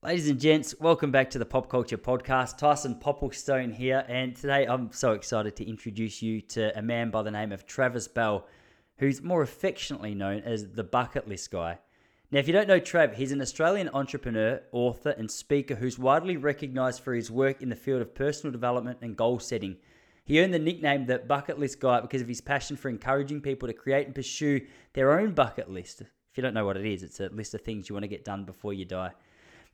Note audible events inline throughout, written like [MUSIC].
Ladies and gents, welcome back to the Pop Culture Podcast. Tyson Popplestone here, and today I'm so excited to introduce you to a man by the name of Travis Bell, who's more affectionately known as the Bucket List Guy. Now, if you don't know Trav, he's an Australian entrepreneur, author, and speaker who's widely recognised for his work in the field of personal development and goal setting. He earned the nickname the Bucket List Guy because of his passion for encouraging people to create and pursue their own bucket list. If you don't know what it is, it's a list of things you want to get done before you die.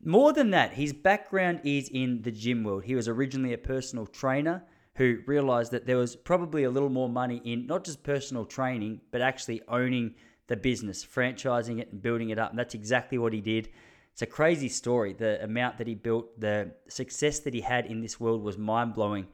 More than that, his background is in the gym world. He was originally a personal trainer who realized that there was probably a little more money in not just personal training, but actually owning the business, franchising it and building it up. And that's exactly what he did. It's a crazy story. The amount that he built, the success that he had in this world was mind blowing.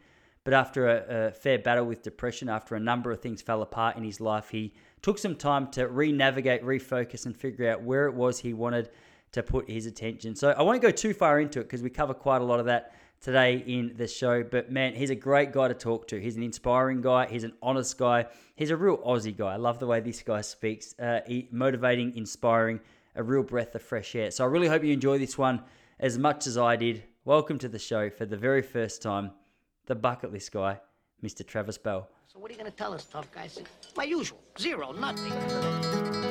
But after a, a, fair battle with depression, after a number of things fell apart in his life, he took some time to re navigate, refocus, and figure out where it was he wanted to put his attention. So I won't go too far into it because we cover quite a lot of that today in the show. But man, he's a great guy to talk to. He's an inspiring guy. He's an honest guy. He's a real Aussie guy. I love the way this guy speaks. Uh, he, motivating, inspiring, a real breath of fresh air. So I really hope you enjoy this one as much as I did. Welcome to the show for the very first time, the bucket list guy, Mr. Travis Bell. So what are you going to tell us, tough guys? My usual, zero, nothing.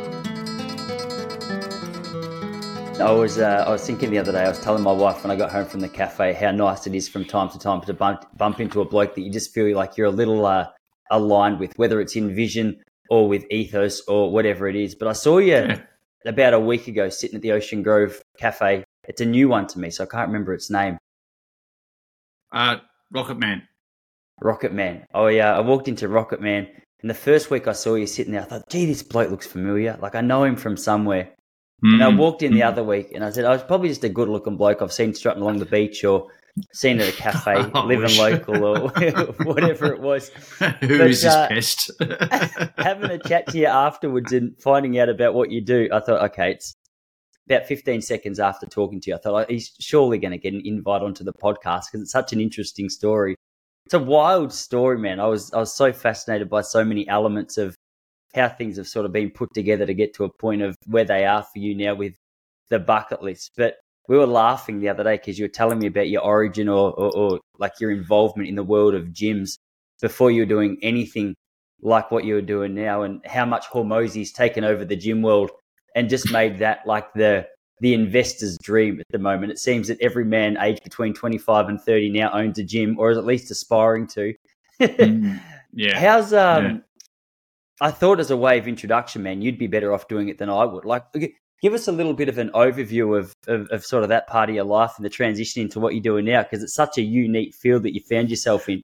I was uh, I was thinking the other day. I was telling my wife when I got home from the cafe how nice it is from time to time to bump bump into a bloke that you just feel like you're a little uh, aligned with, whether it's in vision or with ethos or whatever it is. But I saw you yeah. about a week ago sitting at the Ocean Grove Cafe. It's a new one to me, so I can't remember its name. Uh, Rocket Man. Rocket Man. Oh yeah, I walked into Rocket Man, and the first week I saw you sitting there, I thought, "Gee, this bloke looks familiar. Like I know him from somewhere." Mm. And I walked in the other week and I said, I was probably just a good looking bloke I've seen strutting along the beach or seen at a cafe, [LAUGHS] oh, living local or [LAUGHS] [LAUGHS] whatever it was. Who but, is this uh, pest? having a chat to you afterwards and finding out about what you do, I thought, okay, it's about 15 seconds after talking to you. I thought, oh, he's surely going to get an invite onto the podcast because it's such an interesting story. It's a wild story, man. I was I was so fascinated by so many elements of how things have sort of been put together to get to a point of where they are for you now with the bucket list. But we were laughing the other day because you were telling me about your origin or, or, or, like your involvement in the world of gyms before you were doing anything like what you were doing now and how much Hormozi's taken over the gym world and just made that like the the investor's dream at the moment. It seems that every man aged between 25 and 30 now owns a gym or is at least aspiring to. [LAUGHS] mm, yeah. How's um yeah. I thought as a way of introduction, man, you'd be better off doing it than I would. Like, give us a little bit of an overview of, of, of sort of that part of your life and the transition into what you're doing now, because it's such a unique field that you found yourself in.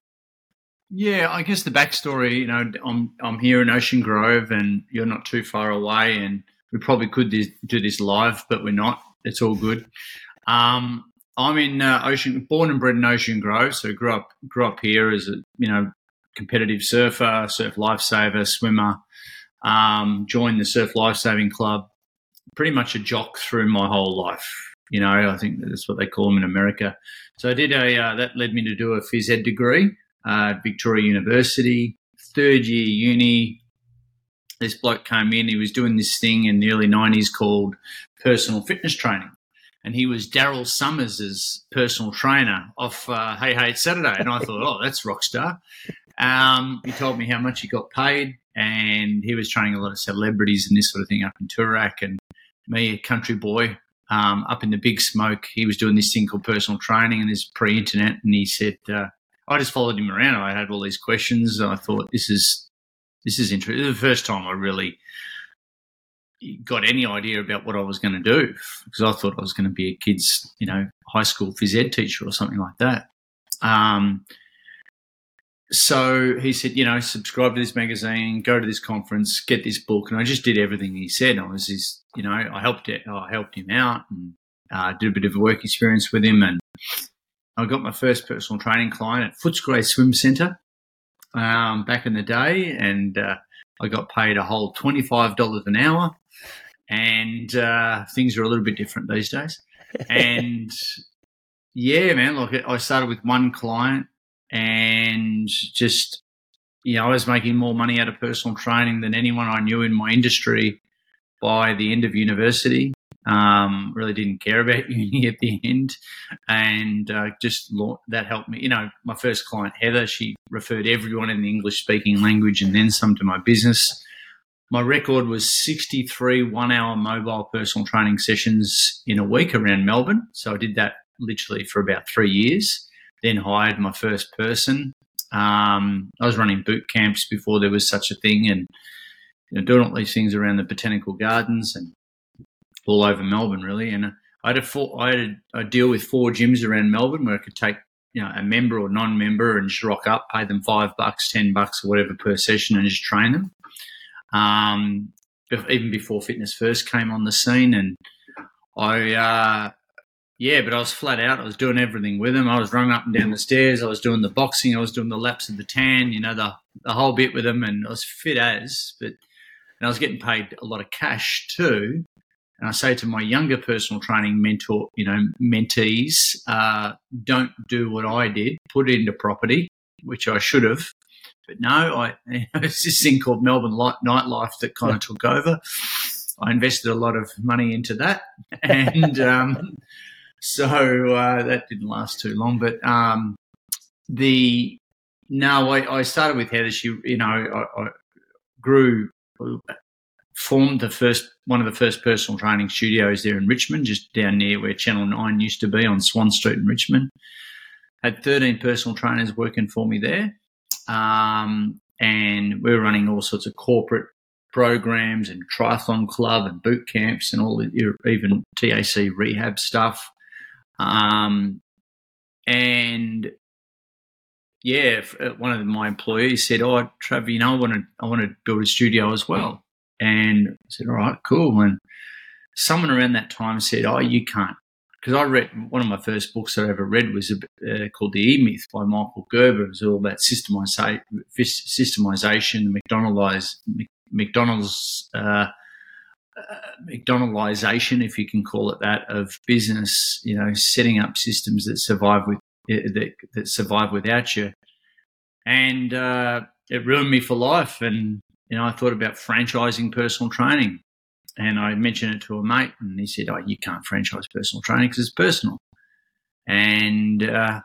Yeah, I guess the backstory, you know, I'm I'm here in Ocean Grove, and you're not too far away, and we probably could do this live, but we're not. It's all good. Um, I'm in uh, Ocean, born and bred in Ocean Grove, so grew up grew up here as a you know competitive surfer, surf lifesaver, swimmer. Um, joined the surf lifesaving club. Pretty much a jock through my whole life. You know, I think that's what they call them in America. So I did a uh, that led me to do a phys ed degree uh, at Victoria University. Third year uni, this bloke came in. He was doing this thing in the early '90s called personal fitness training and he was Daryl Somers' personal trainer off uh, Hey Hey It's Saturday. And I thought, oh, that's rock star. Um, he told me how much he got paid, and he was training a lot of celebrities and this sort of thing up in Toorak. And me, a country boy, um, up in the big smoke, he was doing this thing called personal training, and this pre-internet. And he said, uh, I just followed him around. I had all these questions. I thought this is this is interesting. The first time I really got any idea about what I was going to do because I thought I was going to be a kid's, you know, high school phys ed teacher or something like that. Um, so he said, you know, subscribe to this magazine, go to this conference, get this book, and I just did everything he said. I was his, you know, I helped it, I helped him out, and uh, did a bit of a work experience with him, and I got my first personal training client at Footscray Swim Centre um, back in the day, and uh, I got paid a whole twenty five dollars an hour, and uh, things are a little bit different these days, [LAUGHS] and yeah, man, look, I started with one client and just you know, I was making more money out of personal training than anyone I knew in my industry by the end of university. Um, really didn't care about [LAUGHS] uni at the end, and uh, just that helped me. You know, my first client Heather, she referred everyone in the English speaking language and then some to my business. My record was 63 one hour mobile personal training sessions in a week around Melbourne. So I did that literally for about three years. Then hired my first person. Um, I was running boot camps before there was such a thing, and you know, doing all these things around the botanical gardens and all over Melbourne, really. And I had a full, I had deal with four gyms around Melbourne where I could take you know a member or non-member and just rock up, pay them five bucks, ten bucks, or whatever per session, and just train them. Um, even before fitness first came on the scene, and I uh, yeah, but I was flat out. I was doing everything with him. I was running up and down the stairs. I was doing the boxing. I was doing the laps of the tan. You know, the the whole bit with him, and I was fit as. But and I was getting paid a lot of cash too. And I say to my younger personal training mentor, you know, mentees, uh, don't do what I did. Put it into property, which I should have. But no, I [LAUGHS] it's this thing called Melbourne nightlife that kind of took over. I invested a lot of money into that, [LAUGHS] and um, so uh, that didn't last too long. But um, the no, I, I, started with Heather. She, you know, I, I, grew, formed the first one of the first personal training studios there in Richmond, just down near where Channel Nine used to be on Swan Street in Richmond. Had 13 personal trainers working for me there, um, and we were running all sorts of corporate programs and triathlon club and boot camps and all the, even TAC rehab stuff. Um, and yeah, uh, one of my employees said, "Oh, Trevor, you know, I want to, I want to build a studio as well." And I said, "All right, cool." And someone around that time said, "Oh, you can't," because I read one of my first books that I ever read was uh, called The E Myth by Michael Gerber. It was all about systemization, systemization, McDonald's, McDonald's. Uh, McDonaldization, if you can call it that, of business. You know, setting up systems that survive with that, that survive without you, and uh, it ruined me for life. And you know, I thought about franchising personal training, and I mentioned it to a mate, and he said, "Oh, you can't franchise personal training because it's personal." And uh,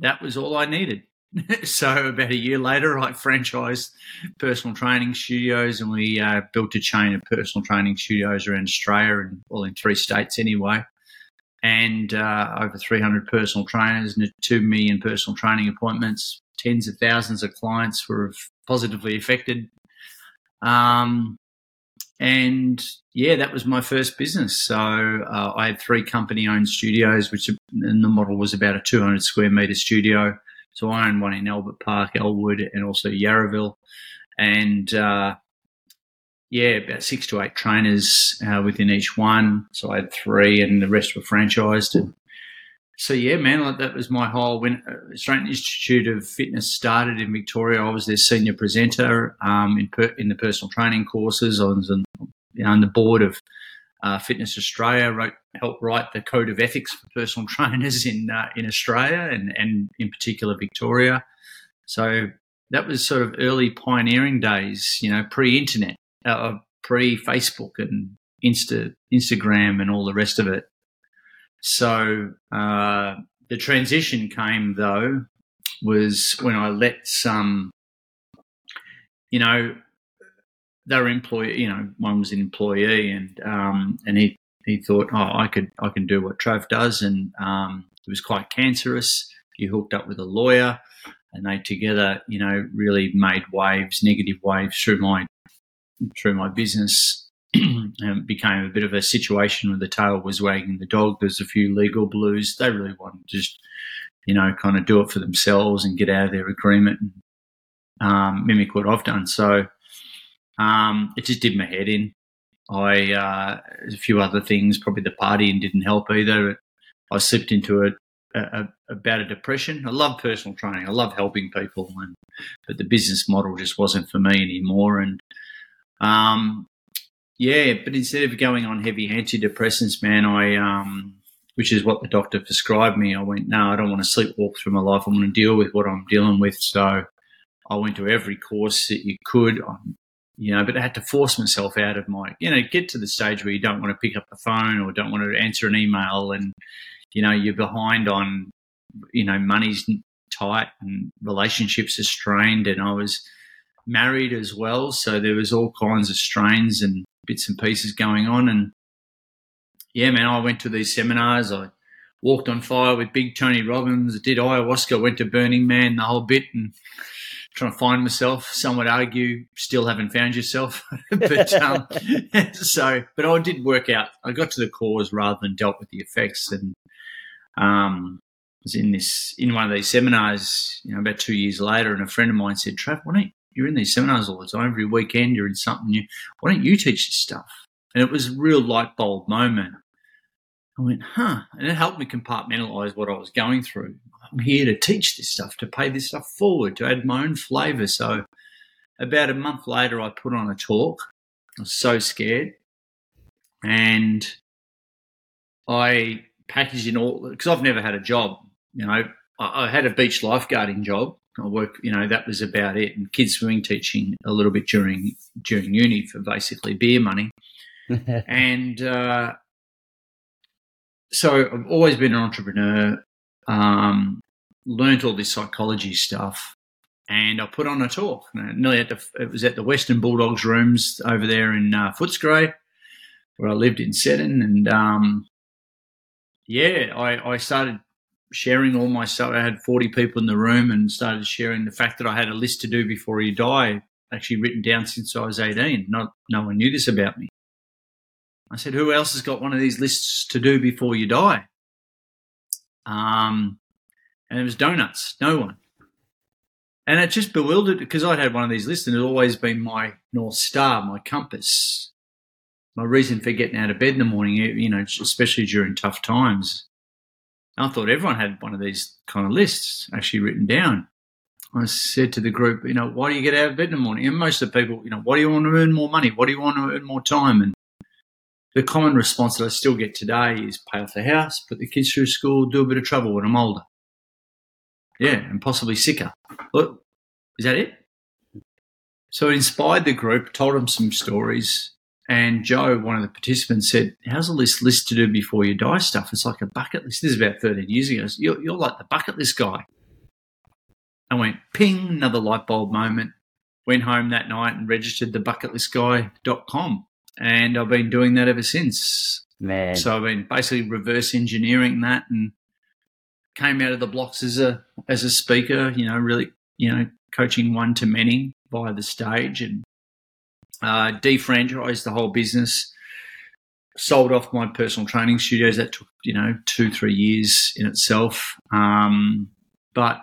that was all I needed. [LAUGHS] so about a year later, I franchised personal training studios, and we uh, built a chain of personal training studios around Australia, and well, in three states anyway. And uh, over 300 personal trainers, and 2 million personal training appointments. Tens of thousands of clients were positively affected. Um, and yeah, that was my first business. So uh, I had three company owned studios, which and the model was about a 200 square meter studio so I own one in Albert Park, Elwood, and also Yarraville. And uh, yeah, about six to eight trainers uh, within each one. So I had three, and the rest were franchised. And so yeah, man, like that was my whole. When uh, Australian Institute of Fitness started in Victoria, I was their senior presenter um, in per, in the personal training courses. I was on, on the board of uh, Fitness Australia, wrote, helped write the code of ethics for personal [LAUGHS] trainers in uh, in Australia and and in particular Victoria. So that was sort of early pioneering days, you know, pre-internet, uh, pre-Facebook and Insta Instagram and all the rest of it. So uh, the transition came though was when I let some, you know, they were employee. You know, one was an employee, and um, and he he thought, oh, I could I can do what Trav does, and um, it was quite cancerous. He hooked up with a lawyer, and they together, you know, really made waves, negative waves through my through my business. [CLEARS THROAT] and became a bit of a situation where the tail was wagging the dog. There's a few legal blues. They really wanted to just, you know, kind of do it for themselves and get out of their agreement and um, mimic what I've done. So um, it just did my head in. I uh, a few other things, probably the partying didn't help either. I slipped into a, a, a bout of depression. I love personal training. I love helping people, and but the business model just wasn't for me anymore. And um, yeah, but instead of going on heavy antidepressants, man, I um, which is what the doctor prescribed me. I went, no, I don't want to sleepwalk through my life. I want to deal with what I'm dealing with. So I went to every course that you could you know, but I had to force myself out of my, you know, get to the stage where you don't want to pick up the phone or don't want to answer an email and, you know, you're behind on, you know, money's tight and relationships are strained. And I was married as well. So there was all kinds of strains and bits and pieces going on. And yeah, man, I went to these seminars. I walked on fire with Big Tony Robbins, did ayahuasca, went to Burning Man, the whole bit. And, trying to find myself. Some would argue still haven't found yourself, [LAUGHS] but [LAUGHS] um, [LAUGHS] so but I did work out. I got to the cause rather than dealt with the effects, and um, was in this in one of these seminars. You know, about two years later, and a friend of mine said, "Trav, why don't you're in these seminars all the time? Every weekend you're in something new. Why don't you teach this stuff?" And it was a real light bulb moment. I went, huh, and it helped me compartmentalize what I was going through. I'm here to teach this stuff, to pay this stuff forward, to add my own flavor. So about a month later, I put on a talk. I was so scared. And I packaged in all, because I've never had a job. You know, I, I had a beach lifeguarding job. I work, you know, that was about it. And kids swimming teaching a little bit during during uni for basically beer money. [LAUGHS] and uh, so I've always been an entrepreneur um, learned all this psychology stuff, and I put on a talk. Nearly at the, it was at the Western Bulldogs rooms over there in uh, Footscray, where I lived in Seddon, and um, yeah, I, I started sharing all my stuff. I had 40 people in the room and started sharing the fact that I had a list to do before you die, actually written down since I was 18. Not, no one knew this about me. I said, who else has got one of these lists to do before you die? Um, and it was donuts, no one. And it just bewildered because I'd had one of these lists and it had always been my North Star, my compass, my reason for getting out of bed in the morning, you know, especially during tough times. I thought everyone had one of these kind of lists actually written down. I said to the group, you know, why do you get out of bed in the morning? And most of the people, you know, why do you want to earn more money? Why do you want to earn more time? And the common response that I still get today is pay off the house, put the kids through school, do a bit of travel when I'm older. Yeah, and possibly sicker. Look, is that it? So I inspired the group, told them some stories, and Joe, one of the participants, said, How's all this list to do before you die stuff? It's like a bucket list. This is about 13 years ago. You're, you're like the bucket list guy. I went, ping, another light bulb moment. Went home that night and registered the bucketlistguy.com and I've been doing that ever since. Man. So I've been basically reverse engineering that and came out of the blocks as a as a speaker, you know, really, you know, coaching one to many via the stage and uh, defranchised the whole business, sold off my personal training studios. That took, you know, two, three years in itself. Um, but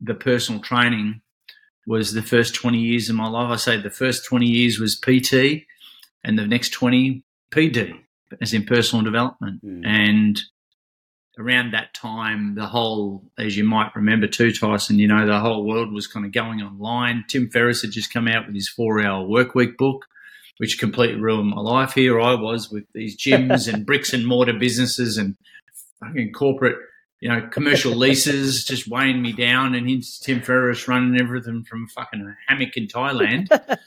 the personal training was the first 20 years of my life. I say the first 20 years was PT and the next 20 PD, as in personal development. Mm. And around that time, the whole, as you might remember too, Tyson, you know, the whole world was kind of going online. Tim Ferriss had just come out with his four hour work week book, which completely ruined my life. Here I was with these [LAUGHS] gyms and bricks and mortar businesses and fucking corporate, you know, commercial [LAUGHS] leases just weighing me down. And Tim Ferriss running everything from fucking a hammock in Thailand. [LAUGHS]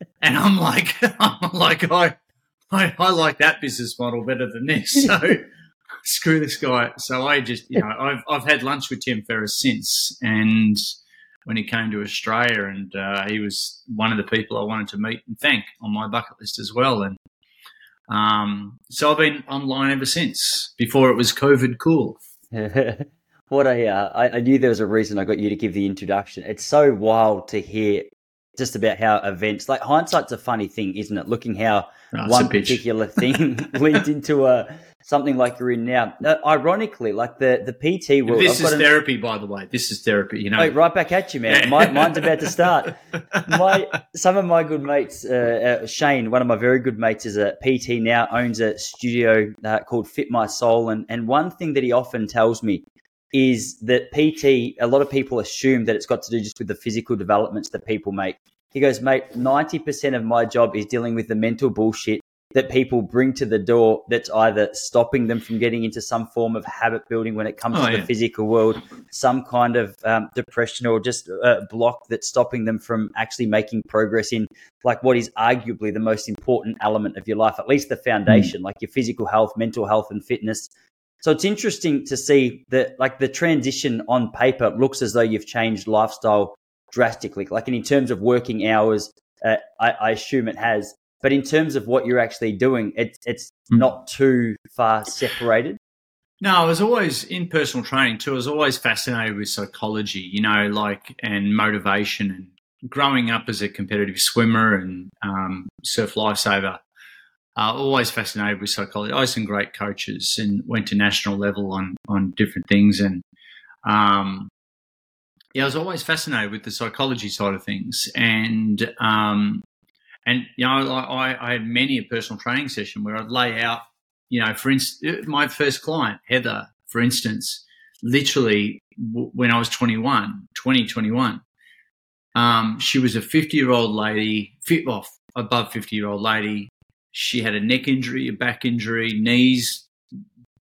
[LAUGHS] And I'm like, [LAUGHS] I'm like, I, I, I like that business model better than this. So [LAUGHS] screw this guy. So I just, you know, I've, I've had lunch with Tim Ferriss since. And when he came to Australia and uh, he was one of the people I wanted to meet and thank on my bucket list as well. And um, so I've been online ever since before it was COVID cool. what a, uh, I, I knew there was a reason I got you to give the introduction. It's so wild to hear just about how events like hindsight's a funny thing, isn't it? Looking how oh, one particular thing [LAUGHS] leads into a something like you're in now. Uh, ironically, like the the PT world. This I've is therapy, by the way. This is therapy. You know, Wait, right back at you, man. My, mine's about to start. [LAUGHS] My some of my good mates, uh, uh, Shane, one of my very good mates, is a PT now, owns a studio uh, called Fit My Soul, and and one thing that he often tells me is that PT, a lot of people assume that it's got to do just with the physical developments that people make. He goes, mate, 90% of my job is dealing with the mental bullshit that people bring to the door that's either stopping them from getting into some form of habit building when it comes oh, to yeah. the physical world, some kind of um, depression or just a block that's stopping them from actually making progress in like what is arguably the most important element of your life, at least the foundation, mm. like your physical health, mental health, and fitness. So it's interesting to see that like the transition on paper looks as though you've changed lifestyle drastically. Like in terms of working hours, uh, I, I assume it has. But in terms of what you're actually doing, it's it's mm. not too far separated. No, I was always in personal training too. I was always fascinated with psychology, you know, like and motivation. And growing up as a competitive swimmer and um, surf lifesaver, uh, always fascinated with psychology. I had some great coaches and went to national level on on different things. And um, yeah, I was always fascinated with the psychology side of things. And um, and you know, I, I had many a personal training session where I'd lay out, you know, for instance, my first client, Heather, for instance, literally when I was 21, 2021, um, she was a 50 year old lady, fit off above 50 year old lady. She had a neck injury, a back injury, knees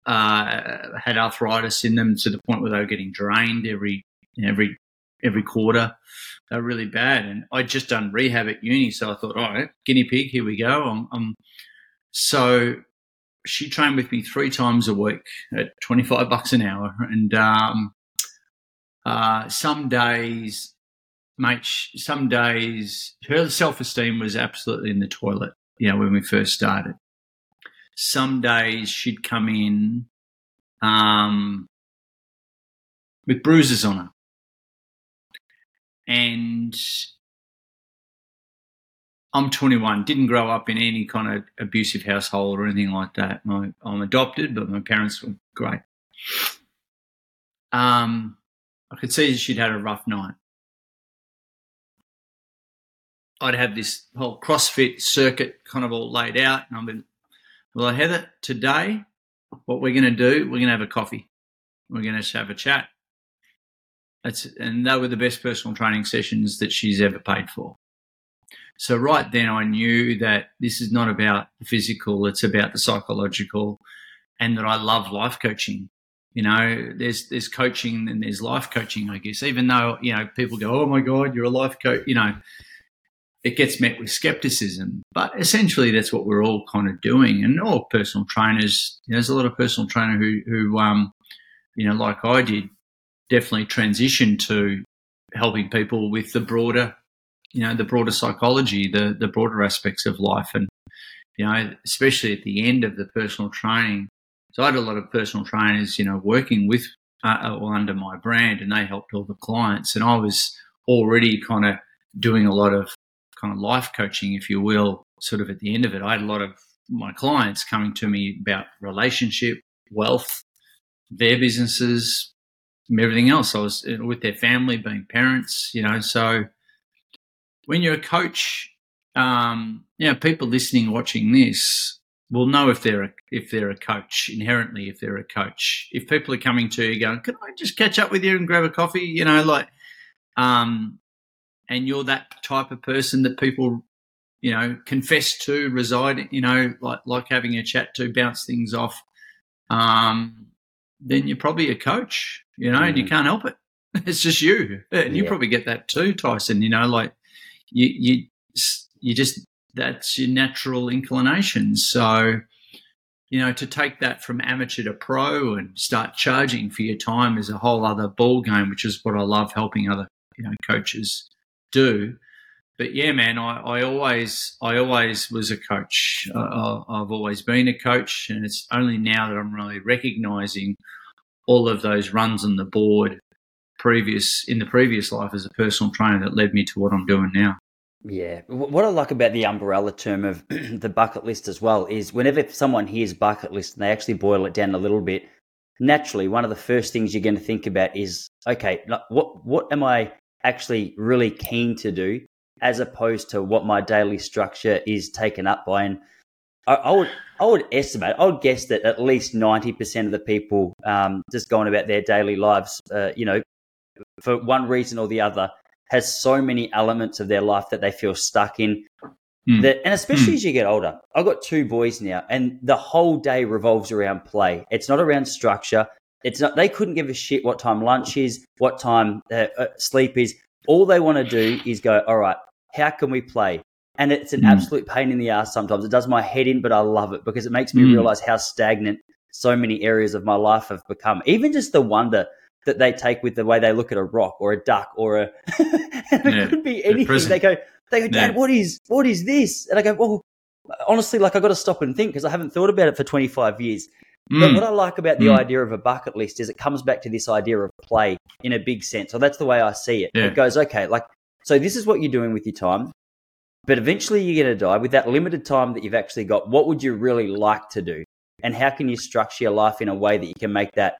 uh, had arthritis in them to the point where they were getting drained every every every quarter. They're really bad. And I'd just done rehab at uni, so I thought, all right, guinea pig, here we go. I'm, I'm... so she trained with me three times a week at 25 bucks an hour. And um, uh, some days, mate, some days her self esteem was absolutely in the toilet, you know, when we first started. Some days she'd come in um, with bruises on her and I'm 21. Didn't grow up in any kind of abusive household or anything like that. I'm adopted, but my parents were great. Um, I could see she'd had a rough night. I'd have this whole CrossFit circuit kind of all laid out, and I've been, well, Heather, today, what we're going to do, we're going to have a coffee. We're going to have a chat. That's, and they were the best personal training sessions that she's ever paid for. So right then I knew that this is not about the physical, it's about the psychological and that I love life coaching. You know, there's there's coaching and there's life coaching, I guess. Even though, you know, people go, Oh my God, you're a life coach, you know, it gets met with skepticism. But essentially that's what we're all kind of doing. And all personal trainers, you know, there's a lot of personal trainer who who um, you know, like I did, definitely transition to helping people with the broader, you know, the broader psychology, the the broader aspects of life, and you know, especially at the end of the personal training. So I had a lot of personal trainers, you know, working with uh, uh under my brand, and they helped all the clients, and I was already kind of doing a lot of kind of life coaching, if you will, sort of at the end of it. I had a lot of my clients coming to me about relationship, wealth, their businesses, everything else. I was uh, with their family, being parents, you know. So when you're a coach, um, you know, people listening, watching this will know if they're a, if they're a coach inherently. If they're a coach, if people are coming to you going, "Can I just catch up with you and grab a coffee?" You know, like, um, and you're that type of person that people, you know, confess to, reside, you know, like like having a chat to, bounce things off. Um, then you're probably a coach, you know, mm. and you mm. can't help it. [LAUGHS] It's just you, and you probably get that too, Tyson. You know, like you you you just that's your natural inclination. So, you know, to take that from amateur to pro and start charging for your time is a whole other ball game, which is what I love helping other you know coaches do. But yeah, man, I, I always I always was a coach. Uh, I've always been a coach, and it's only now that I'm really recognizing all of those runs on the board previous in the previous life as a personal trainer that led me to what I'm doing now. Yeah. What I like about the umbrella term of [CLEARS THROAT] the bucket list as well is whenever someone hears bucket list and they actually boil it down a little bit, naturally, one of the first things you're going to think about is, okay, what, what am I actually really keen to do as opposed to what my daily structure is taken up by? And I, I would I would estimate, I would guess that at least 90% of the people um, just going about their daily lives, uh, you know, for one reason or the other, has so many elements of their life that they feel stuck in. Mm. that, and especially Mm. as you get older. I've got two boys now, and the whole day revolves around play. It's not around structure. It's not. They couldn't give a shit what time lunch is, what time uh, uh, sleep is. All they want to do is go. All right, how can we play? And it's an Mm. absolute pain in the ass sometimes. It does my head in, but I love it because it makes me Mm. realize how stagnant so many areas of my life have become. Even just the wonder that they take with the way they look at a rock or a duck or a [LAUGHS] it Yeah, could be anything. They go, they go, Dad, Yeah. what is what is this? And I go, well, honestly, like I got to stop and think because I haven't thought about it for 25 years. But Mm. what I like about the Mm. idea of a bucket list is it comes back to this idea of play in a big sense. So that's the way I see it. Yeah. It goes, okay, like, so this is what you're doing with your time, but eventually you're going to die. With that limited time that you've actually got, what would you really like to do? And how can you structure your life in a way that you can make that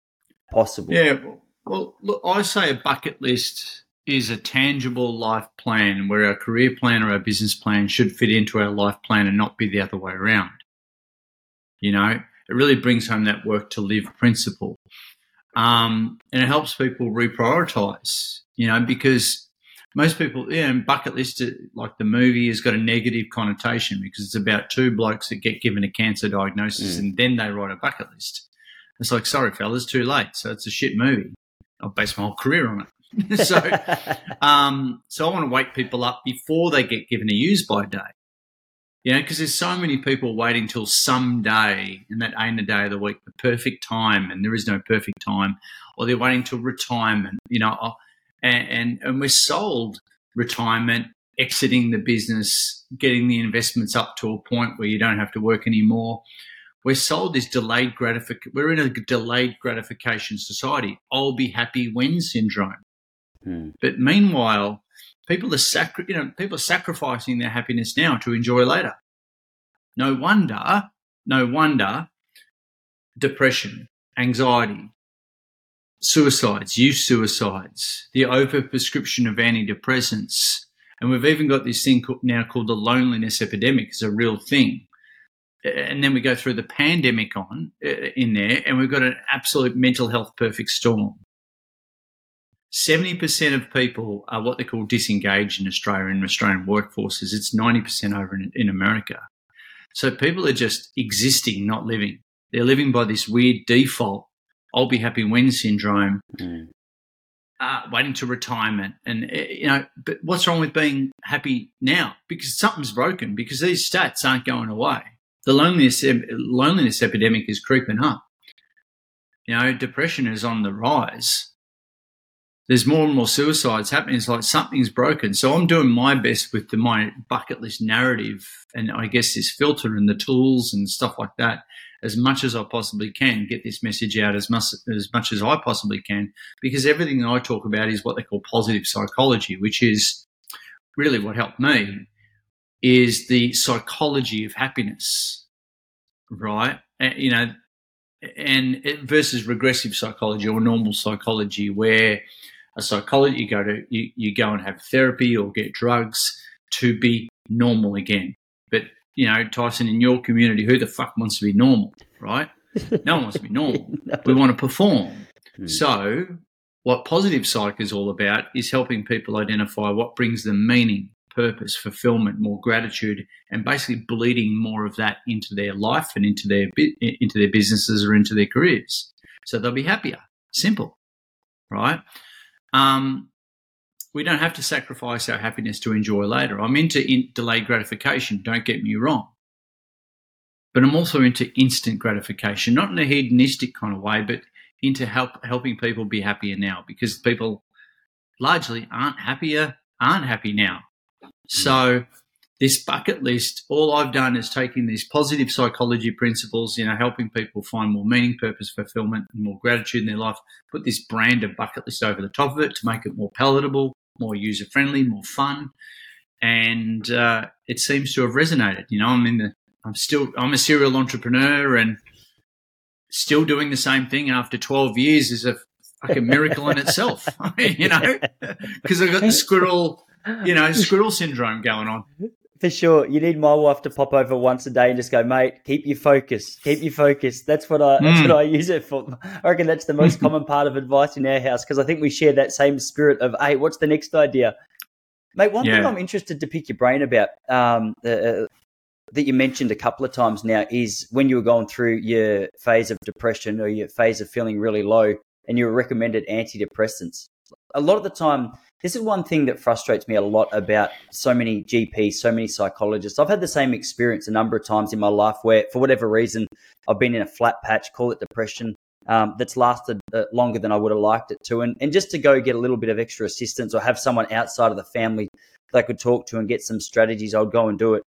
possible? Yeah, well- well, look, I say a bucket list is a tangible life plan where our career plan or our business plan should fit into our life plan and not be the other way around. You know, it really brings home that work to live principle. Um, and it helps people reprioritize, you know, because most people, yeah, and bucket list, uh, like the movie, has got a negative connotation because it's about two blokes that get given a cancer diagnosis Mm. and then they write a bucket list. It's like, sorry, fellas, too late. So it's a shit movie. I'll base my whole career on it. [LAUGHS] so, [LAUGHS] um, so I want to wake people up before they get given a use by date. You know, because there's so many people waiting till some day, and that ain't a day of the week, the perfect time, and there is no perfect time, or they're waiting till retirement. You know, oh, and and, and we're sold retirement, exiting the business, getting the investments up to a point where you don't have to work anymore. We're sold this delayed gratification. We're in a delayed gratification society. I'll be happy when syndrome. Hmm. But meanwhile, people are sacri- you know, people are sacrificing their happiness now to enjoy later. No wonder, no wonder depression, anxiety, suicides, youth suicides, the overprescription of antidepressants, and we've even got this thing now called the loneliness epidemic is a real thing. And then we go through the pandemic on uh, in there, and we've got an absolute mental health perfect storm. 70% of people are what they call disengaged in Australia in Australian workforces. It's 90% over in, in America. So people are just existing, not living. They're living by this weird default, I'll be happy when syndrome, Mm. uh, waiting to retirement. And, uh, you know, but what's wrong with being happy now? Because something's broken, because these stats aren't going away. The loneliness, loneliness epidemic is creeping up. You know, depression is on the rise there's more and more suicides happening. It's like something's broken. So I'm doing my best with the, my bucket list narrative and I guess this filter and the tools and stuff like that as much as I possibly can, get this message out as much, as much as I possibly can, because everything I talk about is what they call positive psychology, which is really what helped me is the psychology of happiness, right? And, you know, and versus regressive psychology or normal psychology where a psychologist you go to you, you go and have therapy or get drugs to be normal again. But you know tyson in your community who the fuck wants to be normal right? No one wants to be [LAUGHS] normal. We want to perform. Hmm. so what positive psych is all about is helping people identify what brings them meaning purpose fulfillment more gratitude and basically bleeding more of that into their life and into their into their businesses or into their careers. So they'll be happier. Simple right um, we don't have to sacrifice our happiness to enjoy later. I'm into in- delayed gratification, don't get me wrong. But I'm also into instant gratification, not in a hedonistic kind of way, but into help helping people be happier now because people largely aren't happier, aren't happy now. So this bucket list, all I've done is taking these positive psychology principles, you know, helping people find more meaning, purpose, fulfillment, and more gratitude in their life, put this brand of bucket list over the top of it to make it more palatable, more user friendly, more fun. And uh, it seems to have resonated. You know, I'm in the, I'm still, I'm a serial entrepreneur and still doing the same thing after 12 years is a fucking miracle in itself. [LAUGHS] you know, because I've got the [LAUGHS] squirrel, you know, squirrel syndrome going on. For sure. You need my wife to pop over once a day and just go, mate, keep your focus. Keep your focus. That's what I that's Mm. what I use it for. I reckon that's the most [LAUGHS] common part of advice in our house because I think we share that same spirit of, hey, what's the next idea? Mate, one thing I'm interested to pick your brain about um, uh, that you mentioned a couple of times now is when you were going through your phase of depression or your phase of feeling really low and you were recommended antidepressants. A lot of the time, this is one thing that frustrates me a lot about so many GPs, so many psychologists. I've had the same experience a number of times in my life where, for whatever reason, I've been in a flat patch, call it depression, um, that's lasted uh, longer than I would have liked it to. And, and just to go get a little bit of extra assistance or have someone outside of the family that I could talk to and get some strategies, I would go and do it.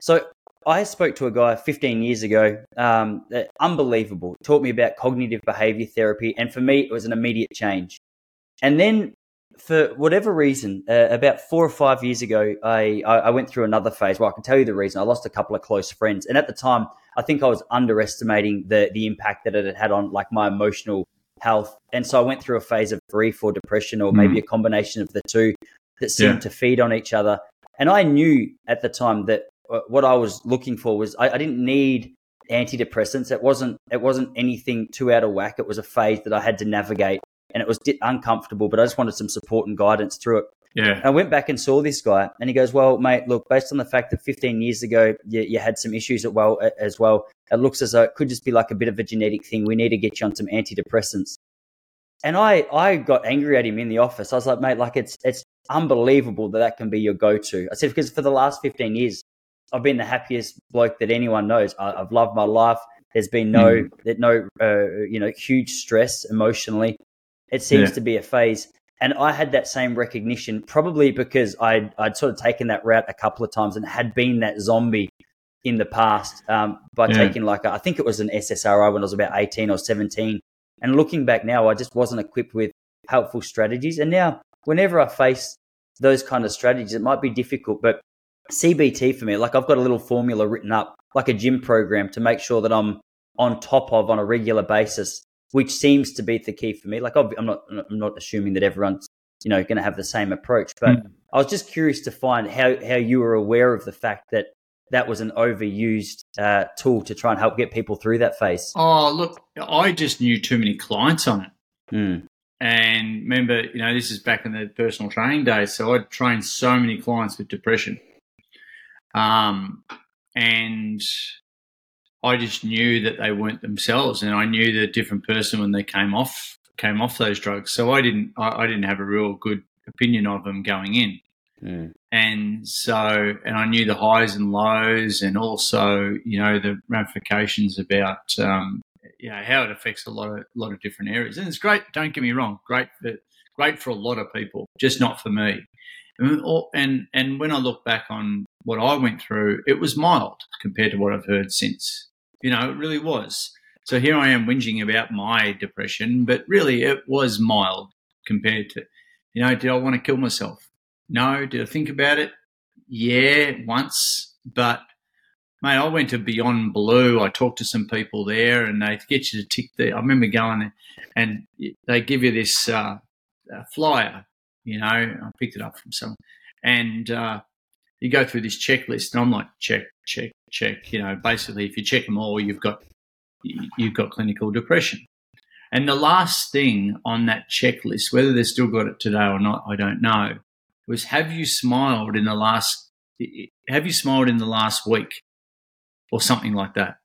So I spoke to a guy 15 years ago, um, uh, unbelievable, taught me about cognitive behavior therapy. And for me, it was an immediate change. And then for whatever reason, uh, about four or five years ago, I, I, went through another phase. Well, I can tell you the reason. I lost a couple of close friends. And at the time, I think I was underestimating the, the impact that it had had on like my emotional health. And so I went through a phase of grief or depression or maybe a combination of the two that seemed Yeah. to feed on each other. And I knew at the time that uh, what I was looking for was I, I didn't need antidepressants. It wasn't it wasn't anything too out of whack. It was a phase that I had to navigate, and it was uncomfortable. But I just wanted some support and guidance through it. Yeah. And I went back and saw this guy, and he goes, "Well, mate, look, based on the fact that 15 years ago you, you had some issues at well as well, it looks as though it could just be like a bit of a genetic thing. We need to get you on some antidepressants." And I I got angry at him in the office. I was like, "Mate, like it's it's unbelievable that that can be your go-to." I said because for the last 15 years, I've been the happiest bloke that anyone knows. I, I've loved my life. There's been no that no uh, you know huge stress emotionally. It seems Yeah. to be a phase, and I had that same recognition probably because I'd I'd sort of taken that route a couple of times and had been that zombie in the past um, by Yeah. taking like a, I think it was an SSRI when I was about 18 or 17. And looking back now, I just wasn't equipped with helpful strategies. And now, whenever I face those kind of strategies, it might be difficult, but CBT for me, like I've got a little formula written up, like a gym program to make sure that I'm on top of on a regular basis, which seems to be the key for me. Like I'm not, I'm not assuming that everyone's, you know, going to have the same approach, but I was just curious to find how, how you were aware of the fact that that was an overused uh, tool to try and help get people through that phase. Oh, look, I just knew too many clients on it. Mm. And remember, you know, this is back in the personal training days. So I'd trained so many clients with depression. Um, and I just knew that they weren't themselves. And I knew the different person when they came off came off those drugs. So I didn't I, I didn't have a real good opinion of them going in. Mm. And so, and I knew the highs and lows, and also, you know, the ramifications about, um, you know, how it affects a lot of lot of different areas. And it's great. Don't get me wrong, great for great for a lot of people, just not for me. And and and when I look back on what I went through, it was mild compared to what I've heard since. You know, it really was. So here I am whinging about my depression, but really it was mild compared to, you know, did I want to kill myself? No. Did I think about it? Yeah, once. But mate, I went to Beyond Blue. I talked to some people there, and they get you to tick the. I remember going and they give you this uh, flyer. You know, I picked it up from someone, and uh, you go through this checklist, and I'm like, check, check, check. You know, basically, if you check them all, you've got you- you've got clinical depression. And the last thing on that checklist, whether they've still got it today or not, I don't know, was have you smiled in the last have you smiled in the last week or something like that?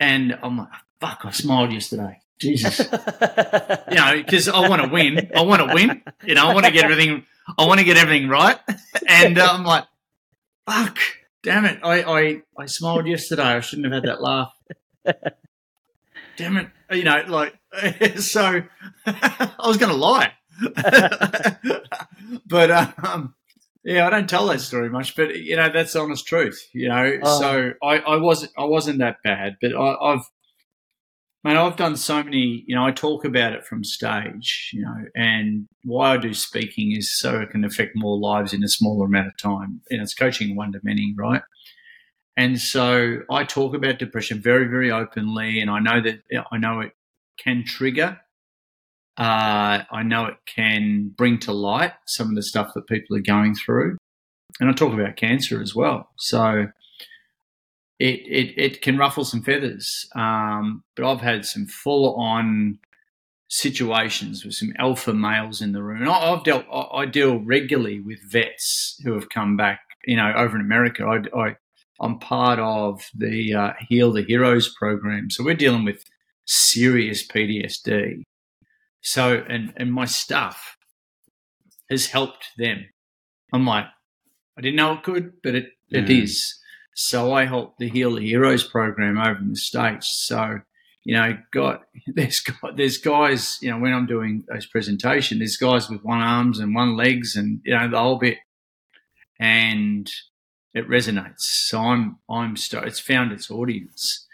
And I'm like, fuck, I smiled yesterday. Jesus. [LAUGHS] you know, because I want to win. I want to win. You know, I want to get everything. I want to get everything right. [LAUGHS] And uh, I'm like, fuck, damn it! I, I I smiled yesterday. I shouldn't have had that laugh. [LAUGHS] Damn it! You know, like [LAUGHS] so. I was going to lie, but um, yeah, I don't tell that story much. But you know, that's the honest truth. You know, Oh. so I I wasn't I wasn't that bad, but I, I've Man, I've done so many, you know, I talk about it from stage, you know, and why I do speaking is so it can affect more lives in a smaller amount of time. And it's coaching one to many, right? And so I talk about depression very, very openly, and I know that I know it can trigger. Uh, I know it can bring to light some of the stuff that people are going through, and I talk about cancer as well. So it, it, it can ruffle some feathers. Um, but I've had some full on situations with some alpha males in the room. And I, have dealt, I, I, deal regularly with vets who have come back. You know, over in America, I, I I'm part of the uh, Heal the Heroes program, so we're dealing with serious PTSD. So, and and my stuff has helped them. I'm like, I didn't know it could, but it, it is. So I help the Heal the Heroes program over in the States. So, you know, got [LAUGHS] there's got there's guys, you know, when I'm doing those presentations, there's guys with one arms and one legs and you know, the whole bit. And it resonates. So I'm I'm it's found its audience.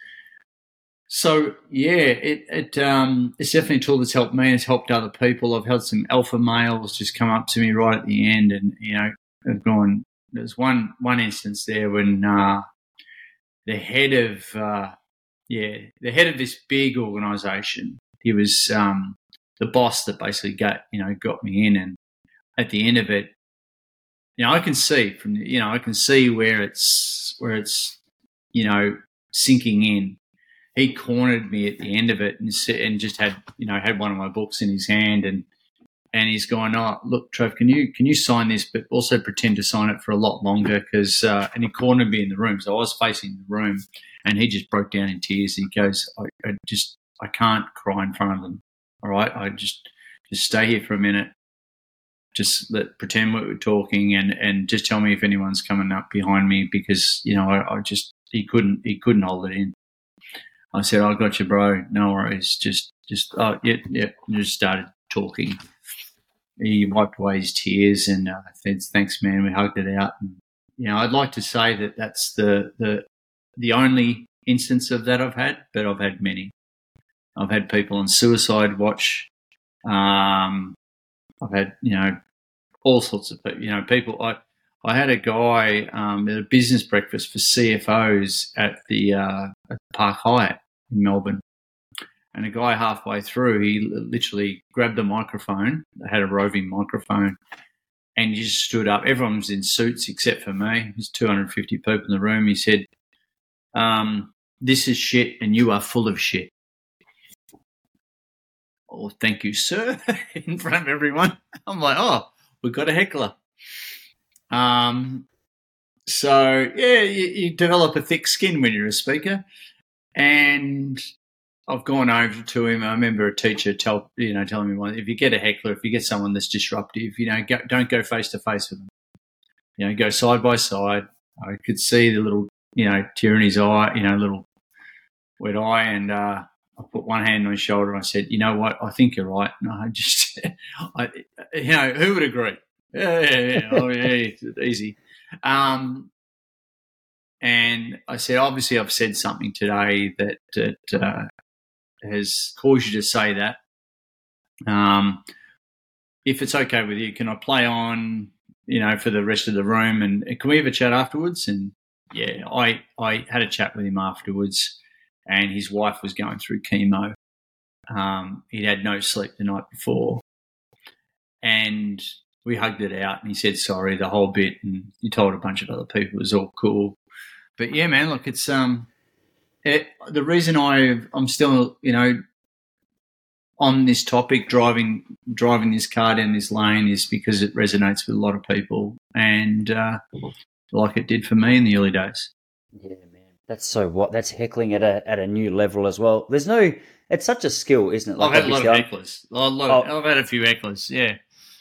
So yeah, it it um it's definitely a tool that's helped me. It's helped other people. I've had some alpha males just come up to me right at the end, and you know, have gone, there's one one instance there when uh, the head of uh, yeah the head of this big organisation he was um, the boss that basically got you know got me in and at the end of it you know I can see from you know I can see where it's where it's you know sinking in. He cornered me at the end of it and, and just had you know had one of my books in his hand and and he's going, "Oh, look, Trev, can you can you sign this, but also pretend to sign it for a lot longer?" Because uh, and he cornered me in the room, so I was facing the room, and he just broke down in tears. He goes, I, I just I can't cry in front of them. All right, I just just stay here for a minute, just let pretend we are talking, and and just tell me if anyone's coming up behind me because you know I, I just he couldn't he couldn't hold it in. I said, "I got you, bro. No worries. Just just oh yeah yeah." Just started talking he wiped away his tears and uh, said, "Thanks, man." We hugged it out. And, you know, I'd like to say that that's the the the only instance of that I've had, but I've had many. I've had people on suicide watch. Um, I've had you know all sorts of people. You know, people. I I had a guy um, at a business breakfast for CFOs at the uh, at Park Hyatt in Melbourne, and a guy halfway through, he literally grabbed the microphone, They had a roving microphone, and he just stood up. Everyone was in suits except for me. There's 250 people in the room. He said, um, This is shit, and you are full of shit. Oh, thank you, sir, [LAUGHS] in front of everyone. I'm like, Oh, we've got a heckler. Um, so, yeah, you, you develop a thick skin when you're a speaker. And I've gone over to him. I remember a teacher tell you know telling me one: if you get a heckler, if you get someone that's disruptive, you know, go, don't go face to face with them. You know, go side by side. I could see the little you know tear in his eye, you know, little wet eye, and uh, I put one hand on his shoulder and I said, you know what, I think you're right. No, I just, [LAUGHS] I, you know, who would agree? Yeah, yeah, yeah. oh yeah, easy. Um, and I said, obviously, I've said something today that, that uh, has caused you to say that. Um, if it's okay with you, can I play on, you know, for the rest of the room and can we have a chat afterwards? And yeah, I, I had a chat with him afterwards and his wife was going through chemo. Um, he'd had no sleep the night before and we hugged it out and he said sorry the whole bit and he told a bunch of other people it was all cool. But yeah, man, look, it's, um, it, the reason I I'm still you know on this topic driving driving this car down this lane is because it resonates with a lot of people and uh, like it did for me in the early days. Yeah, man, that's so what that's heckling at a at a new level as well. There's no, it's such a skill, isn't it? Like I've had a lot of hecklers. Of, oh, I've had a few hecklers. Yeah.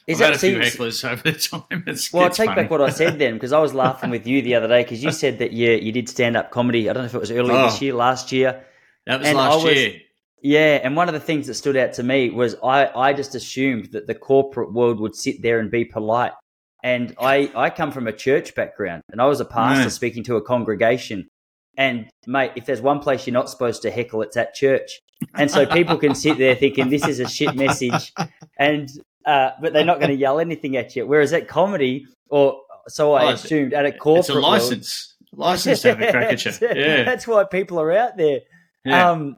Is I've that, had a few hecklers over the time. [LAUGHS] It's, well, it's I take funny. back what I said [LAUGHS] then because I was laughing with you the other day because you said that you you did stand up comedy. I don't know if it was earlier oh, this year, last year. That was and last was, year. Yeah, and one of the things that stood out to me was I I just assumed that the corporate world would sit there and be polite. And I I come from a church background, and I was a pastor no. speaking to a congregation. And mate, if there's one place you're not supposed to heckle, it's at church. And so people can sit there thinking this is a shit message, [LAUGHS] and uh, but they're not going to yell anything at you. Whereas at comedy, or so I oh, assumed, at a corporate, it's a license, world, license to have a [LAUGHS] crack at you. Yeah, that's why people are out there. Yeah. Um,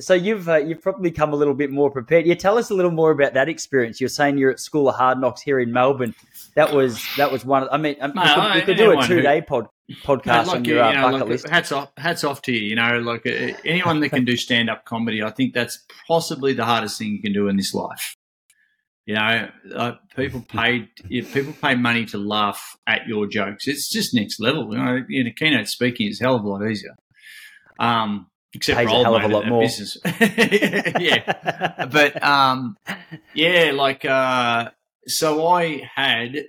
so you've uh, you've probably come a little bit more prepared. Yeah, tell us a little more about that experience. You're saying you're at School of Hard Knocks here in Melbourne. That was that was one. Of, I mean, um, we could, we could do a two day pod. podcast like on your uh, you know, bucket like, list? hats off, hats off to you. You know, like uh, anyone that can do stand up comedy, I think that's possibly the hardest thing you can do in this life. You know, uh, people [LAUGHS] pay if people pay money to laugh at your jokes. It's just next level. You know, in a keynote speaking is a hell of a lot easier. Um, except Pays for a hell of a lot more. business. [LAUGHS] yeah, but um, yeah, like uh, so I had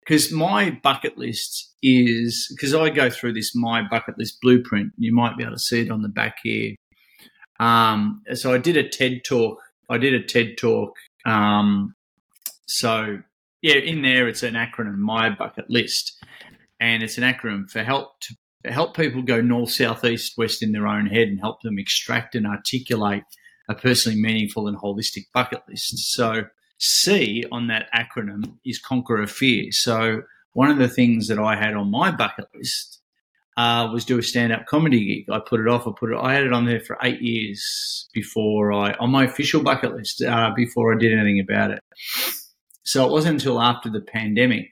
because my bucket list is because I go through this my bucket list blueprint. You might be able to see it on the back here. Um, so I did a TED talk. I did a TED talk. Um, so yeah, in there it's an acronym, my bucket list, and it's an acronym for help to help people go north, south, east, west in their own head and help them extract and articulate a personally meaningful and holistic bucket list. So C on that acronym is conquer a fear. So one of the things that I had on my bucket list uh, was do a stand-up comedy gig. I put it off. I put it. I had it on there for eight years before I on my official bucket list uh, before I did anything about it. So it wasn't until after the pandemic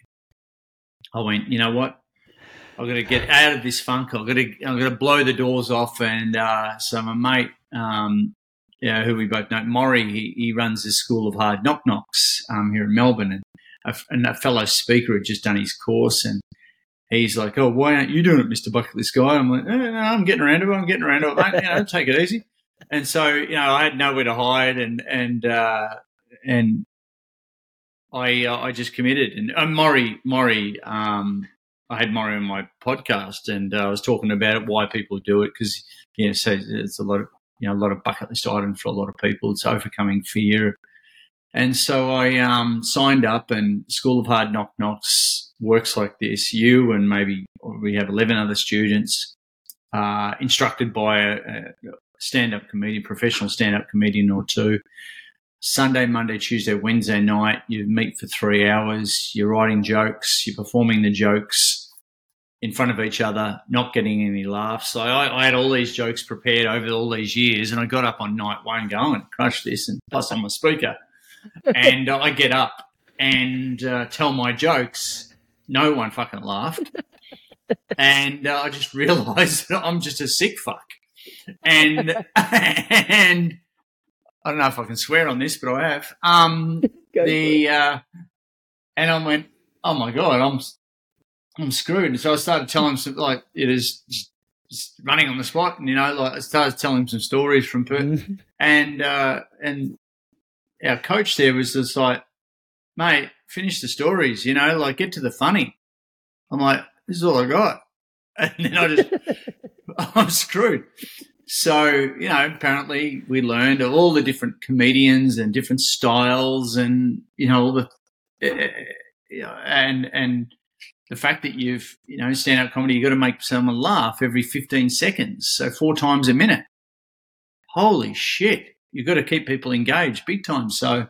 I went. You know what? I've got to get out of this funk. I've got to. I'm going to blow the doors off. And uh, so my mate, um, you know, who we both know, Maury, he, he runs the School of Hard Knock Knocks um, here in Melbourne, and a, and a fellow speaker had just done his course, and he's like, "Oh, why aren't you doing it, Mister Bucket List guy?" I'm like, eh, "No, I'm getting around to it. I'm getting around to it, mate. You know, take it easy." And so, you know, I had nowhere to hide, and and uh, and I uh, I just committed, and uh, Maury Maury. Um, I had Maury on my podcast, and uh, I was talking about it, why people do it, because you know, so it's a lot of you know a lot of bucket list items for a lot of people. It's overcoming fear, and so I um, signed up. And School of Hard Knock Knocks works like this: you and maybe we have eleven other students, uh, instructed by a, a stand-up comedian, professional stand-up comedian or two. Sunday, Monday, Tuesday, Wednesday night, you meet for three hours. You're writing jokes. You're performing the jokes in front of each other, not getting any laughs. So I, I, had all these jokes prepared over all these years, and I got up on night one going, crush this, and plus I'm a speaker. [LAUGHS] and uh, I get up and uh, tell my jokes. No one fucking laughed. and uh, I just realised [LAUGHS] that I'm just a sick fuck. And [LAUGHS] and I don't know if I can swear on this, but I have. Um, [LAUGHS] the uh, and I went, oh my god, I'm I'm screwed. And so I started telling some like it is running on the spot, and you know, like I started telling some stories from Perth, and uh, and our coach there was just like, mate, finish the stories, you know, like get to the funny. I'm like, this is all I got, [LAUGHS] and then I just [LAUGHS] I'm screwed. So, you know, apparently we learned all the different comedians and different styles and, you know, all the, uh, you know, and, and the fact that you've, you know, stand up comedy, you've got to make someone laugh every 15 seconds. So four times a minute. Holy shit. You've got to keep people engaged big time. So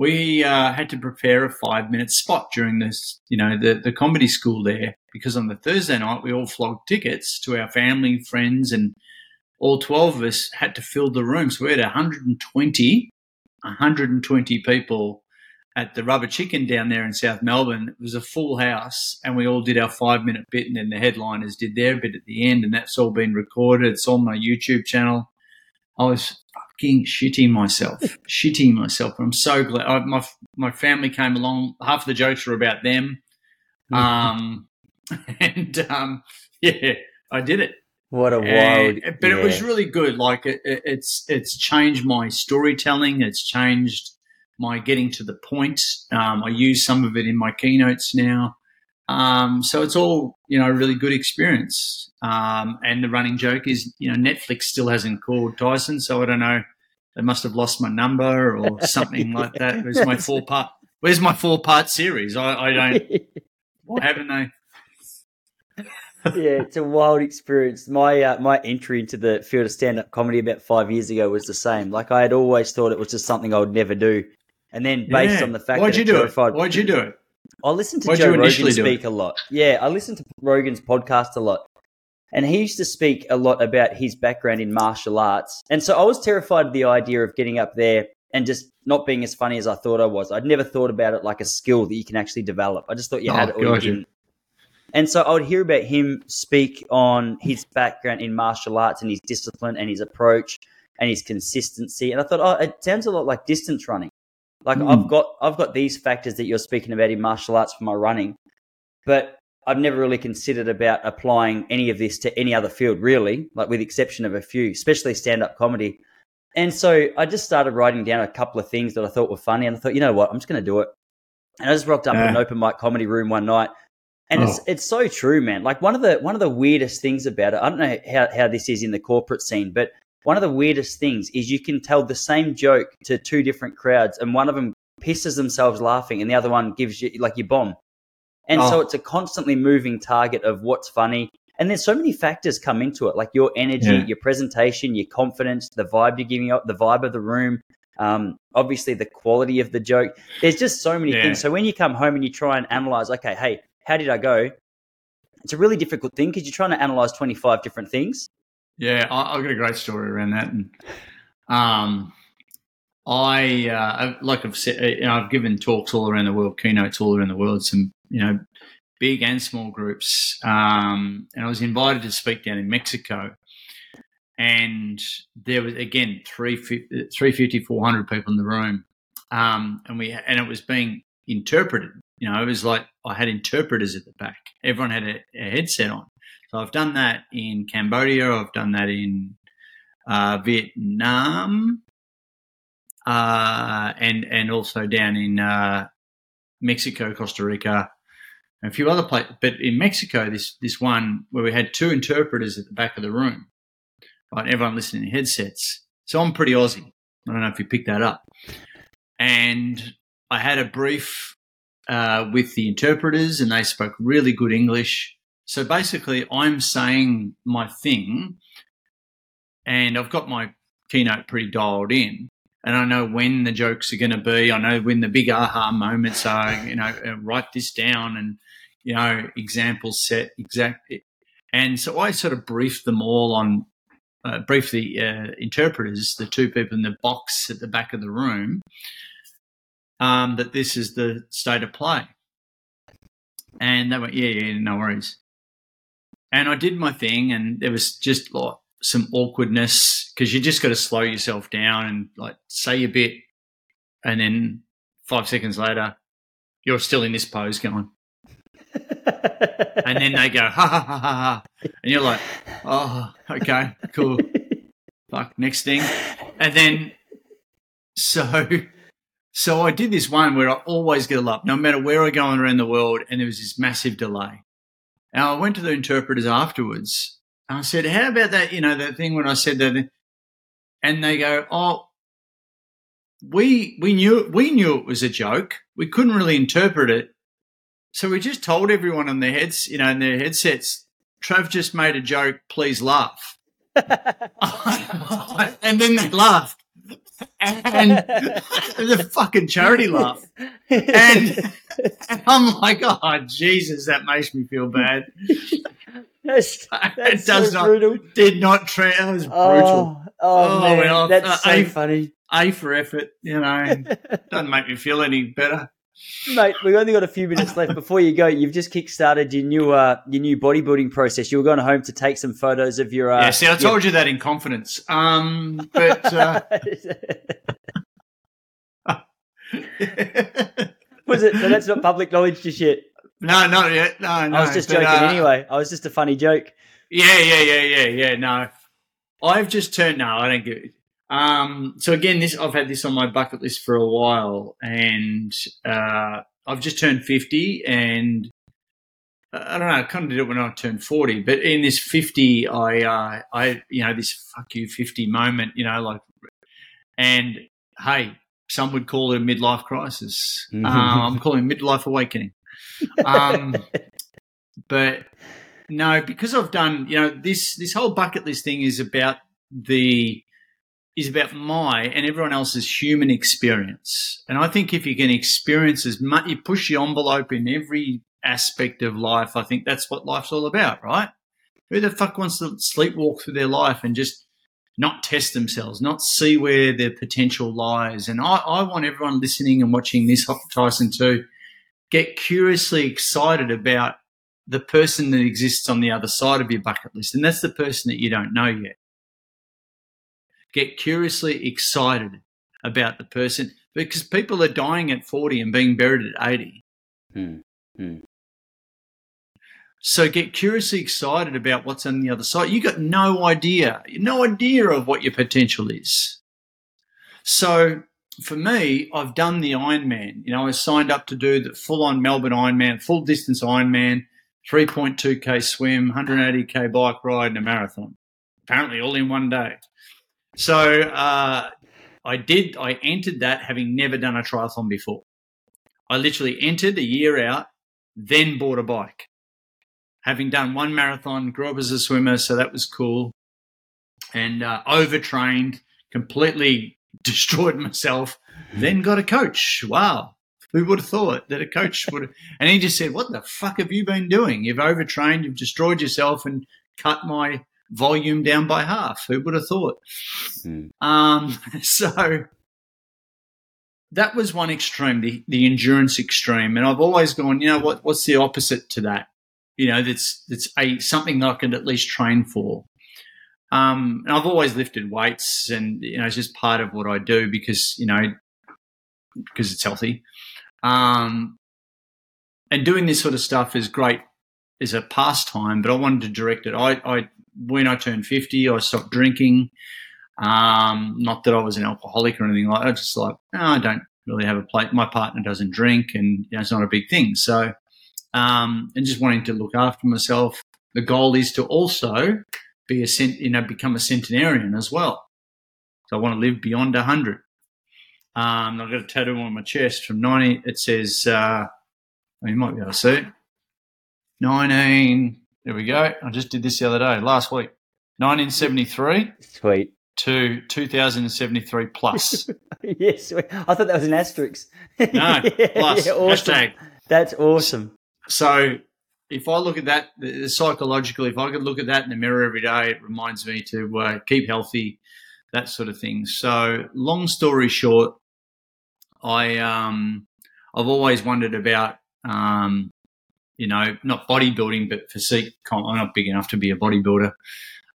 we uh, had to prepare a five minute spot during this, you know, the, the comedy school there because on the Thursday night we all flogged tickets to our family, friends, and all 12 of us had to fill the room. So we had 120, 120 people at the Rubber Chicken down there in South Melbourne. It was a full house, and we all did our five minute bit, and then the headliners did their bit at the end, and that's all been recorded. It's on my YouTube channel. I was fucking shitting myself, [LAUGHS] shitting myself. I'm so glad. I, my my family came along. Half of the jokes were about them, [LAUGHS] um, and um, yeah, I did it. What a And- wild! but it was really good. Like it, it- it's it's changed my storytelling. It's changed my getting to the point. Um, I use some of it in my keynotes now. Um, so it's all you know, a really good experience. Um, and the running joke is, you know, Netflix still hasn't called Tyson, so I don't know. They must have lost my number or [LAUGHS] something like that. [LAUGHS] Where's my four part? Where's my four part series? I, I don't. Why [LAUGHS] haven't they? yeah, it's a wild experience. My uh, my entry into the field of stand up comedy about five years ago was the same. Like I had always thought it was just something I would never do, and then based Yeah. on the fact Why'd that you do terrified, it? Why'd you do it? I listened to Joe Rogan speak a lot. Yeah, I listened to Rogan's podcast a lot. And he used to speak a lot about his background in martial arts. And so I was terrified of the idea of getting up there and just not being as funny as I thought I was. I'd never thought about it like a skill that you can actually develop. I just thought you Oh, had it or you. And so I would hear about him speak on his background in martial arts and his discipline and his approach and his consistency. And I thought, oh, it sounds a lot like distance running. Like Mm. I've got I've got these factors that you're speaking about in martial arts for my running, but I've never really considered about applying any of this to any other field, really, like with the exception of a few, especially stand up comedy. And so I just started writing down a couple of things that I thought were funny, and I thought, you know what, I'm just going to do it. And I just rocked up in an open mic comedy room one night, and it's Oh. it's so true, man. Like one of the one of the weirdest things about it, I don't know how how this is in the corporate scene, but one of the weirdest things is you can tell the same joke to two different crowds, and one of them pisses themselves laughing, and the other one gives you like you bomb. And so Oh. it's a constantly moving target of what's funny. And there's so many factors come into it, like your energy, Yeah. your presentation, your confidence, the vibe you're giving up, the vibe of the room, um, obviously the quality of the joke. There's just so many Yeah. things. So when you come home and you try and analyze, okay, hey, how did I go? It's a really difficult thing because you're trying to analyze 25 different things. Yeah, I, I've got a great story around that. And um, I uh, like I've said, you know, I've given talks all around the world, keynotes all around the world, some you know, big and small groups. Um, and I was invited to speak down in Mexico, and there was again 350, 350 400 people in the room, um, and we and it was being interpreted. You know, it was like I had interpreters at the back. Everyone had a, a headset on. So I've done that in Cambodia. I've done that in uh, Vietnam, uh, and and also down in uh, Mexico, Costa Rica, and a few other places. But in Mexico, this this one where we had two interpreters at the back of the room, right? Everyone listening in headsets. So I'm pretty Aussie. I don't know if you picked that up. And I had a brief uh, with the interpreters, and they spoke really good English. So basically, I'm saying my thing, and I've got my keynote pretty dialed in, and I know when the jokes are going to be. I know when the big aha moments are. You know, uh, write this down, and you know, examples set exact. And so I sort of briefed them all on, uh, the uh, interpreters, the two people in the box at the back of the room, um, that this is the state of play. And they went, yeah, yeah, no worries. And I did my thing, and there was just like some awkwardness because you just got to slow yourself down and like say a bit, and then five seconds later, you're still in this pose going, and then they go ha ha ha ha ha, and you're like, oh, okay, cool, fuck, next thing, and then so so I did this one where I always get a laugh, no matter where I go around the world, and there was this massive delay. And I went to the interpreters afterwards, and I said, "How about that? You know, that thing when I said that?" And they go, "Oh, we we knew we knew it was a joke. We couldn't really interpret it, so we just told everyone on their heads, you know, in their headsets, Trav just made a joke. Please laugh." [LAUGHS] [LAUGHS] and then they laughed, and [LAUGHS] the fucking charity laugh. And, and I'm like, oh Jesus, that makes me feel bad. [LAUGHS] that's, it does so not, brutal. did not tra- That was brutal. Oh, oh, Oh, man, well, that's uh, so I- funny, A for effort, you know. [LAUGHS] Doesn't make me feel any better. Mate. We've only got a few minutes left before you go. You've just kick-started your new uh, your new bodybuilding process. You were going home to take some photos of your. Uh, yeah, see, I told you that in confidence. Um, but uh, [LAUGHS] was it? So that's not public knowledge just yet. no, not yet. No, no. I was just but, joking uh, anyway. I was just a funny joke. Yeah, yeah, yeah, yeah, yeah. No, I've just turned. No, I don't it. Um, so again, this I've had this on my bucket list for a while, and uh, I've just turned fifty, and uh, I don't know. I kind of did it when I turned forty, but in this fifty, I, uh, I, you know, this fuck you fifty moment, you know, like, and hey, some would call it a midlife crisis. Mhm. um, I'm calling it midlife awakening. Um, but no, because I've done, you know, this this whole bucket list thing is about the is about my and everyone else's human experience. And I think if you can experience as much, you push the envelope in every aspect of life. I think that's what life's all about, right? Who the fuck wants to sleepwalk through their life and just not test themselves, not see where their potential lies? And I, I want everyone listening and watching this Tyson to get curiously excited about the person that exists on the other side of your bucket list, and that's the person that you don't know yet. Get curiously excited about the person because people are dying at 40 and being buried at 80. Hmm. Hmm. So get curiously excited about what's on the other side. You got no idea, no idea of what your potential is. So for me, I've done the Ironman. You know, I signed up to do the full on Melbourne Ironman, full distance Ironman, 3.2k swim, 180k bike ride, and a marathon. Apparently, all in one day. So uh, I did. I entered that having never done a triathlon before. I literally entered a year out, then bought a bike having done one marathon, grew up as a swimmer, so that was cool. And uh, overtrained, completely [LAUGHS] destroyed myself. Then got a coach. Wow. Who would have thought that a coach [LAUGHS] would have? And he just said, What the fuck have you been doing? You've overtrained, you've destroyed yourself, and cut my volume down by half. Who would have thought? Mm. Um, [LAUGHS] so that was one extreme, the, the endurance extreme. And I've always gone, you know, what, what's the opposite to that? you know, that's that's a something that I can at least train for. Um, and I've always lifted weights, and you know, it's just part of what I do because you know, because it's healthy. Um, and doing this sort of stuff is great as a pastime, but I wanted to direct it. I, I when I turned fifty, I stopped drinking. Um, not that I was an alcoholic or anything like that. Just like I don't really have a plate. My partner doesn't drink, and you know, it's not a big thing. So um, and just wanting to look after myself. The goal is to also be a you know, become a centenarian as well. So I want to live beyond 100. Um, I've got a tattoo on my chest from 90. It says, uh, oh, you might be able to see it. 19, there we go. I just did this the other day, last week. 1973. Sweet. To 2073 plus. [LAUGHS] yes. I thought that was an asterisk. [LAUGHS] No, [LAUGHS] plus. Yeah, awesome. Hashtag. That's awesome. So if I look at that psychologically, if I could look at that in the mirror every day, it reminds me to uh, keep healthy, that sort of thing. So long story short, I um, I've always wondered about um, you know not bodybuilding but physique comp. I'm not big enough to be a bodybuilder,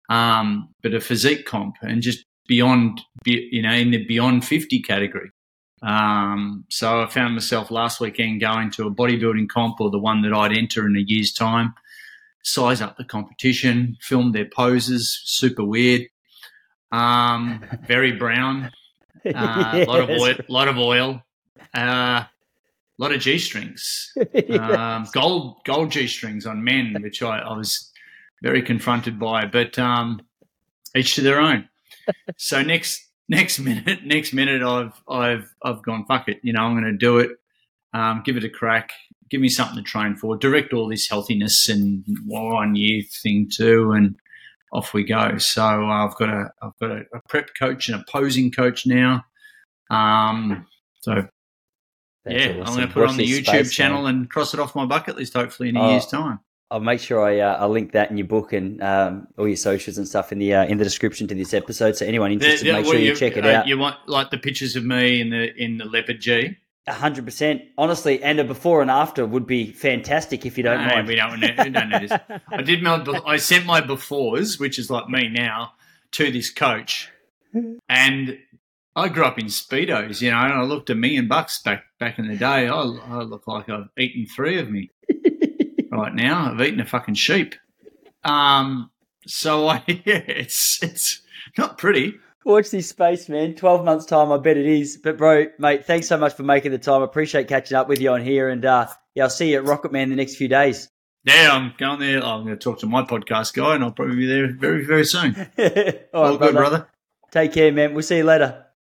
um, but a physique comp and just beyond you know in the beyond 50 category. Um, so I found myself last weekend going to a bodybuilding comp or the one that I'd enter in a year's time, size up the competition, film their poses, super weird, um, very brown, a uh, lot of [LAUGHS] oil, lot of oil, a lot of g strings, [LAUGHS] um, gold gold g strings on men, which I, I was very confronted by, but um, each to their own. [LAUGHS] So next next minute, [LAUGHS] next minute, I've I've I've gone fuck it. You know, I'm going to do it. Um, give it a crack. Give me something to train for. Direct all this healthiness and one year thing too, and off we go. So uh, I've got a I've got a, a, prep coach and a posing coach now. Um, so That's yeah, awesome. I'm going to put Watch on the YouTube channel man. and cross it off my bucket list. Hopefully in a oh, year's time. I'll make sure I uh, I'll link that in your book and um, all your socials and stuff in the uh, in the description to this episode. So anyone interested, make sure you, you, check it uh, out. You want like the pictures of me in the in the leopard G. hundred percent, honestly, and a before and after would be fantastic if you don't no, mind. We don't, we don't need this. I did my, [LAUGHS] I sent my befores, which is like me now, to this coach, and I grew up in speedos, you know, and I looked a million bucks back back in the day. I, I look like I've eaten three of me [LAUGHS] right now. I've eaten a fucking sheep. Um, so [LAUGHS] I, yeah, it's it's not pretty. Watch this space, man. Twelve months time, I bet it is. But bro, mate, thanks so much for making the time. I appreciate catching up with you on here, and uh, yeah, I'll see you at Rocket Man the next few days. Yeah, I'm going there. I'm going to talk to my podcast guy, and I'll probably be there very, very soon. All, [LAUGHS] All right, good, brother. Take care, man. We'll see you later.